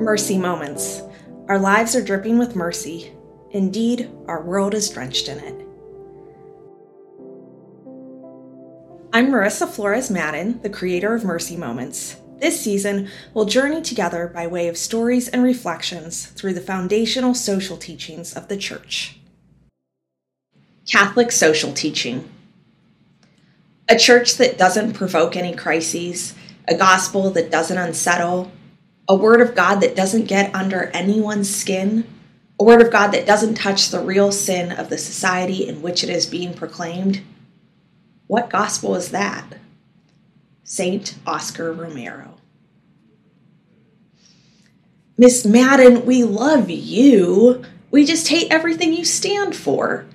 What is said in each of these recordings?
Mercy moments. Our lives are dripping with mercy. Indeed, our world is drenched in it. I'm Marissa Flores Madden, the creator of Mercy Moments. This season, we'll journey together by way of stories and reflections through the foundational social teachings of the Church. Catholic social teaching. A church that doesn't provoke any crises, a gospel that doesn't unsettle, a word of God that doesn't get under anyone's skin, a word of God that doesn't touch the real sin of the society in which it is being proclaimed. What gospel is that? Saint Oscar Romero. Miss Madden, we love you. We just hate everything you stand for.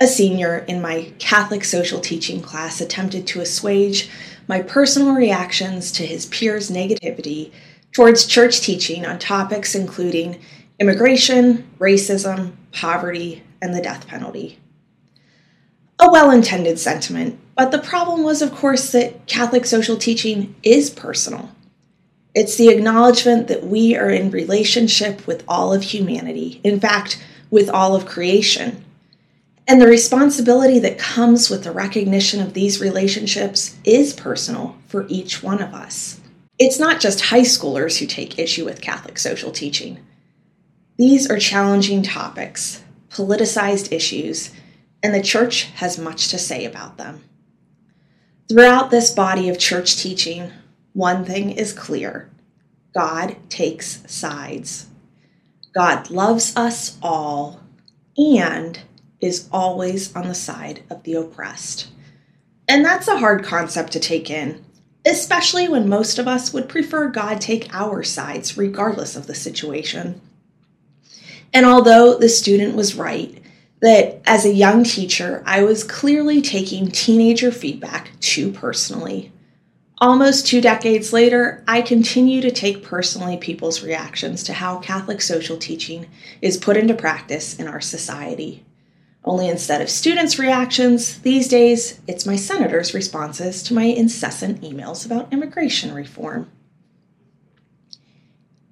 A senior in my Catholic social teaching class attempted to assuage my personal reactions to his peers' negativity towards church teaching on topics including immigration, racism, poverty, and the death penalty. A well intended sentiment, but the problem was, of course, that Catholic social teaching is personal. It's the acknowledgement that we are in relationship with all of humanity, in fact, with all of creation. And the responsibility that comes with the recognition of these relationships is personal for each one of us. It's not just high schoolers who take issue with Catholic social teaching. These are challenging topics, politicized issues, and the church has much to say about them. Throughout this body of church teaching, one thing is clear God takes sides. God loves us all and is always on the side of the oppressed. And that's a hard concept to take in especially when most of us would prefer God take our sides regardless of the situation. And although the student was right, that as a young teacher, I was clearly taking teenager feedback too personally. Almost two decades later, I continue to take personally people's reactions to how Catholic social teaching is put into practice in our society. Only instead of students' reactions, these days it's my senator's responses to my incessant emails about immigration reform.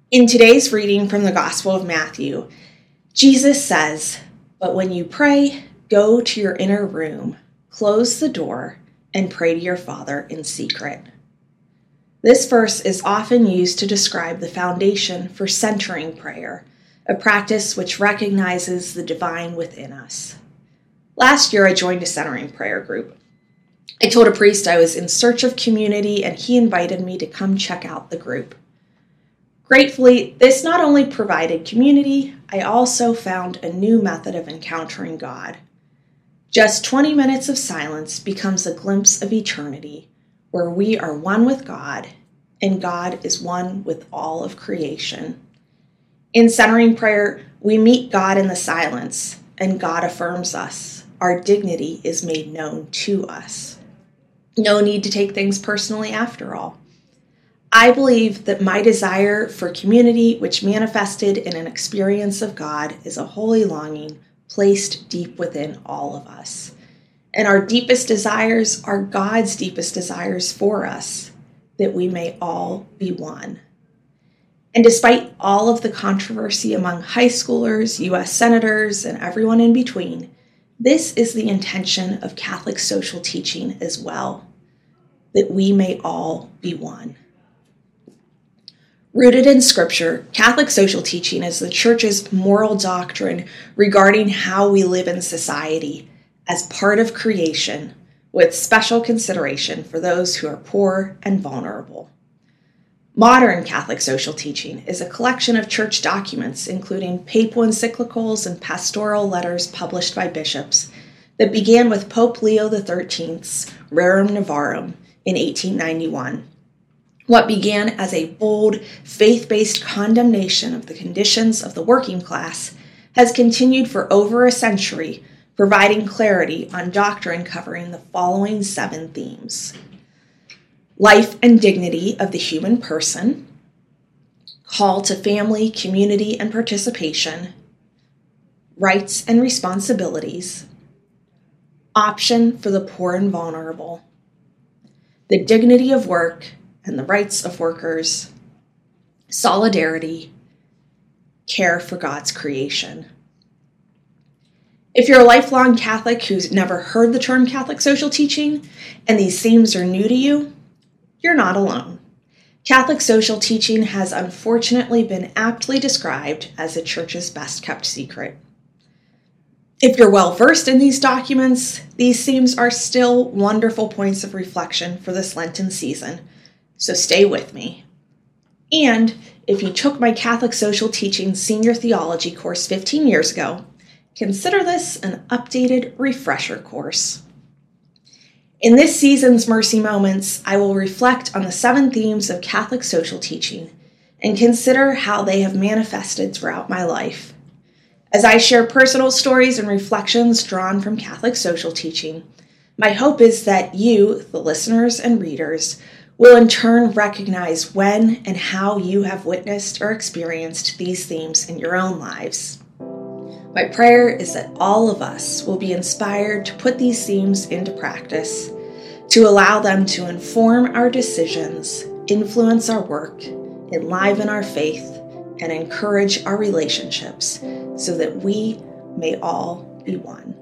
In today's reading from the Gospel of Matthew, Jesus says, But when you pray, go to your inner room, close the door, and pray to your Father in secret. This verse is often used to describe the foundation for centering prayer a practice which recognizes the divine within us. Last year, I joined a centering prayer group. I told a priest I was in search of community, and he invited me to come check out the group. Gratefully, this not only provided community, I also found a new method of encountering God. Just 20 minutes of silence becomes a glimpse of eternity, where we are one with God and God is one with all of creation. In centering prayer, we meet God in the silence, and God affirms us. Our dignity is made known to us. No need to take things personally after all. I believe that my desire for community, which manifested in an experience of God, is a holy longing placed deep within all of us. And our deepest desires are God's deepest desires for us, that we may all be one. And despite all of the controversy among high schoolers, US senators, and everyone in between, this is the intention of Catholic social teaching as well, that we may all be one. Rooted in Scripture, Catholic social teaching is the Church's moral doctrine regarding how we live in society as part of creation, with special consideration for those who are poor and vulnerable. Modern Catholic social teaching is a collection of church documents, including papal encyclicals and pastoral letters published by bishops, that began with Pope Leo XIII's Rerum Novarum in 1891. What began as a bold, faith based condemnation of the conditions of the working class has continued for over a century, providing clarity on doctrine covering the following seven themes life and dignity of the human person, call to family, community, and participation, rights and responsibilities, option for the poor and vulnerable, the dignity of work and the rights of workers, solidarity, care for God's creation. If you're a lifelong Catholic who's never heard the term Catholic social teaching and these themes are new to you, you're not alone. Catholic social teaching has unfortunately been aptly described as the Church's best kept secret. If you're well versed in these documents, these themes are still wonderful points of reflection for this Lenten season, so stay with me. And if you took my Catholic Social Teaching Senior Theology course 15 years ago, consider this an updated refresher course. In this season's Mercy Moments, I will reflect on the seven themes of Catholic social teaching and consider how they have manifested throughout my life. As I share personal stories and reflections drawn from Catholic social teaching, my hope is that you, the listeners and readers, will in turn recognize when and how you have witnessed or experienced these themes in your own lives. My prayer is that all of us will be inspired to put these themes into practice, to allow them to inform our decisions, influence our work, enliven our faith, and encourage our relationships so that we may all be one.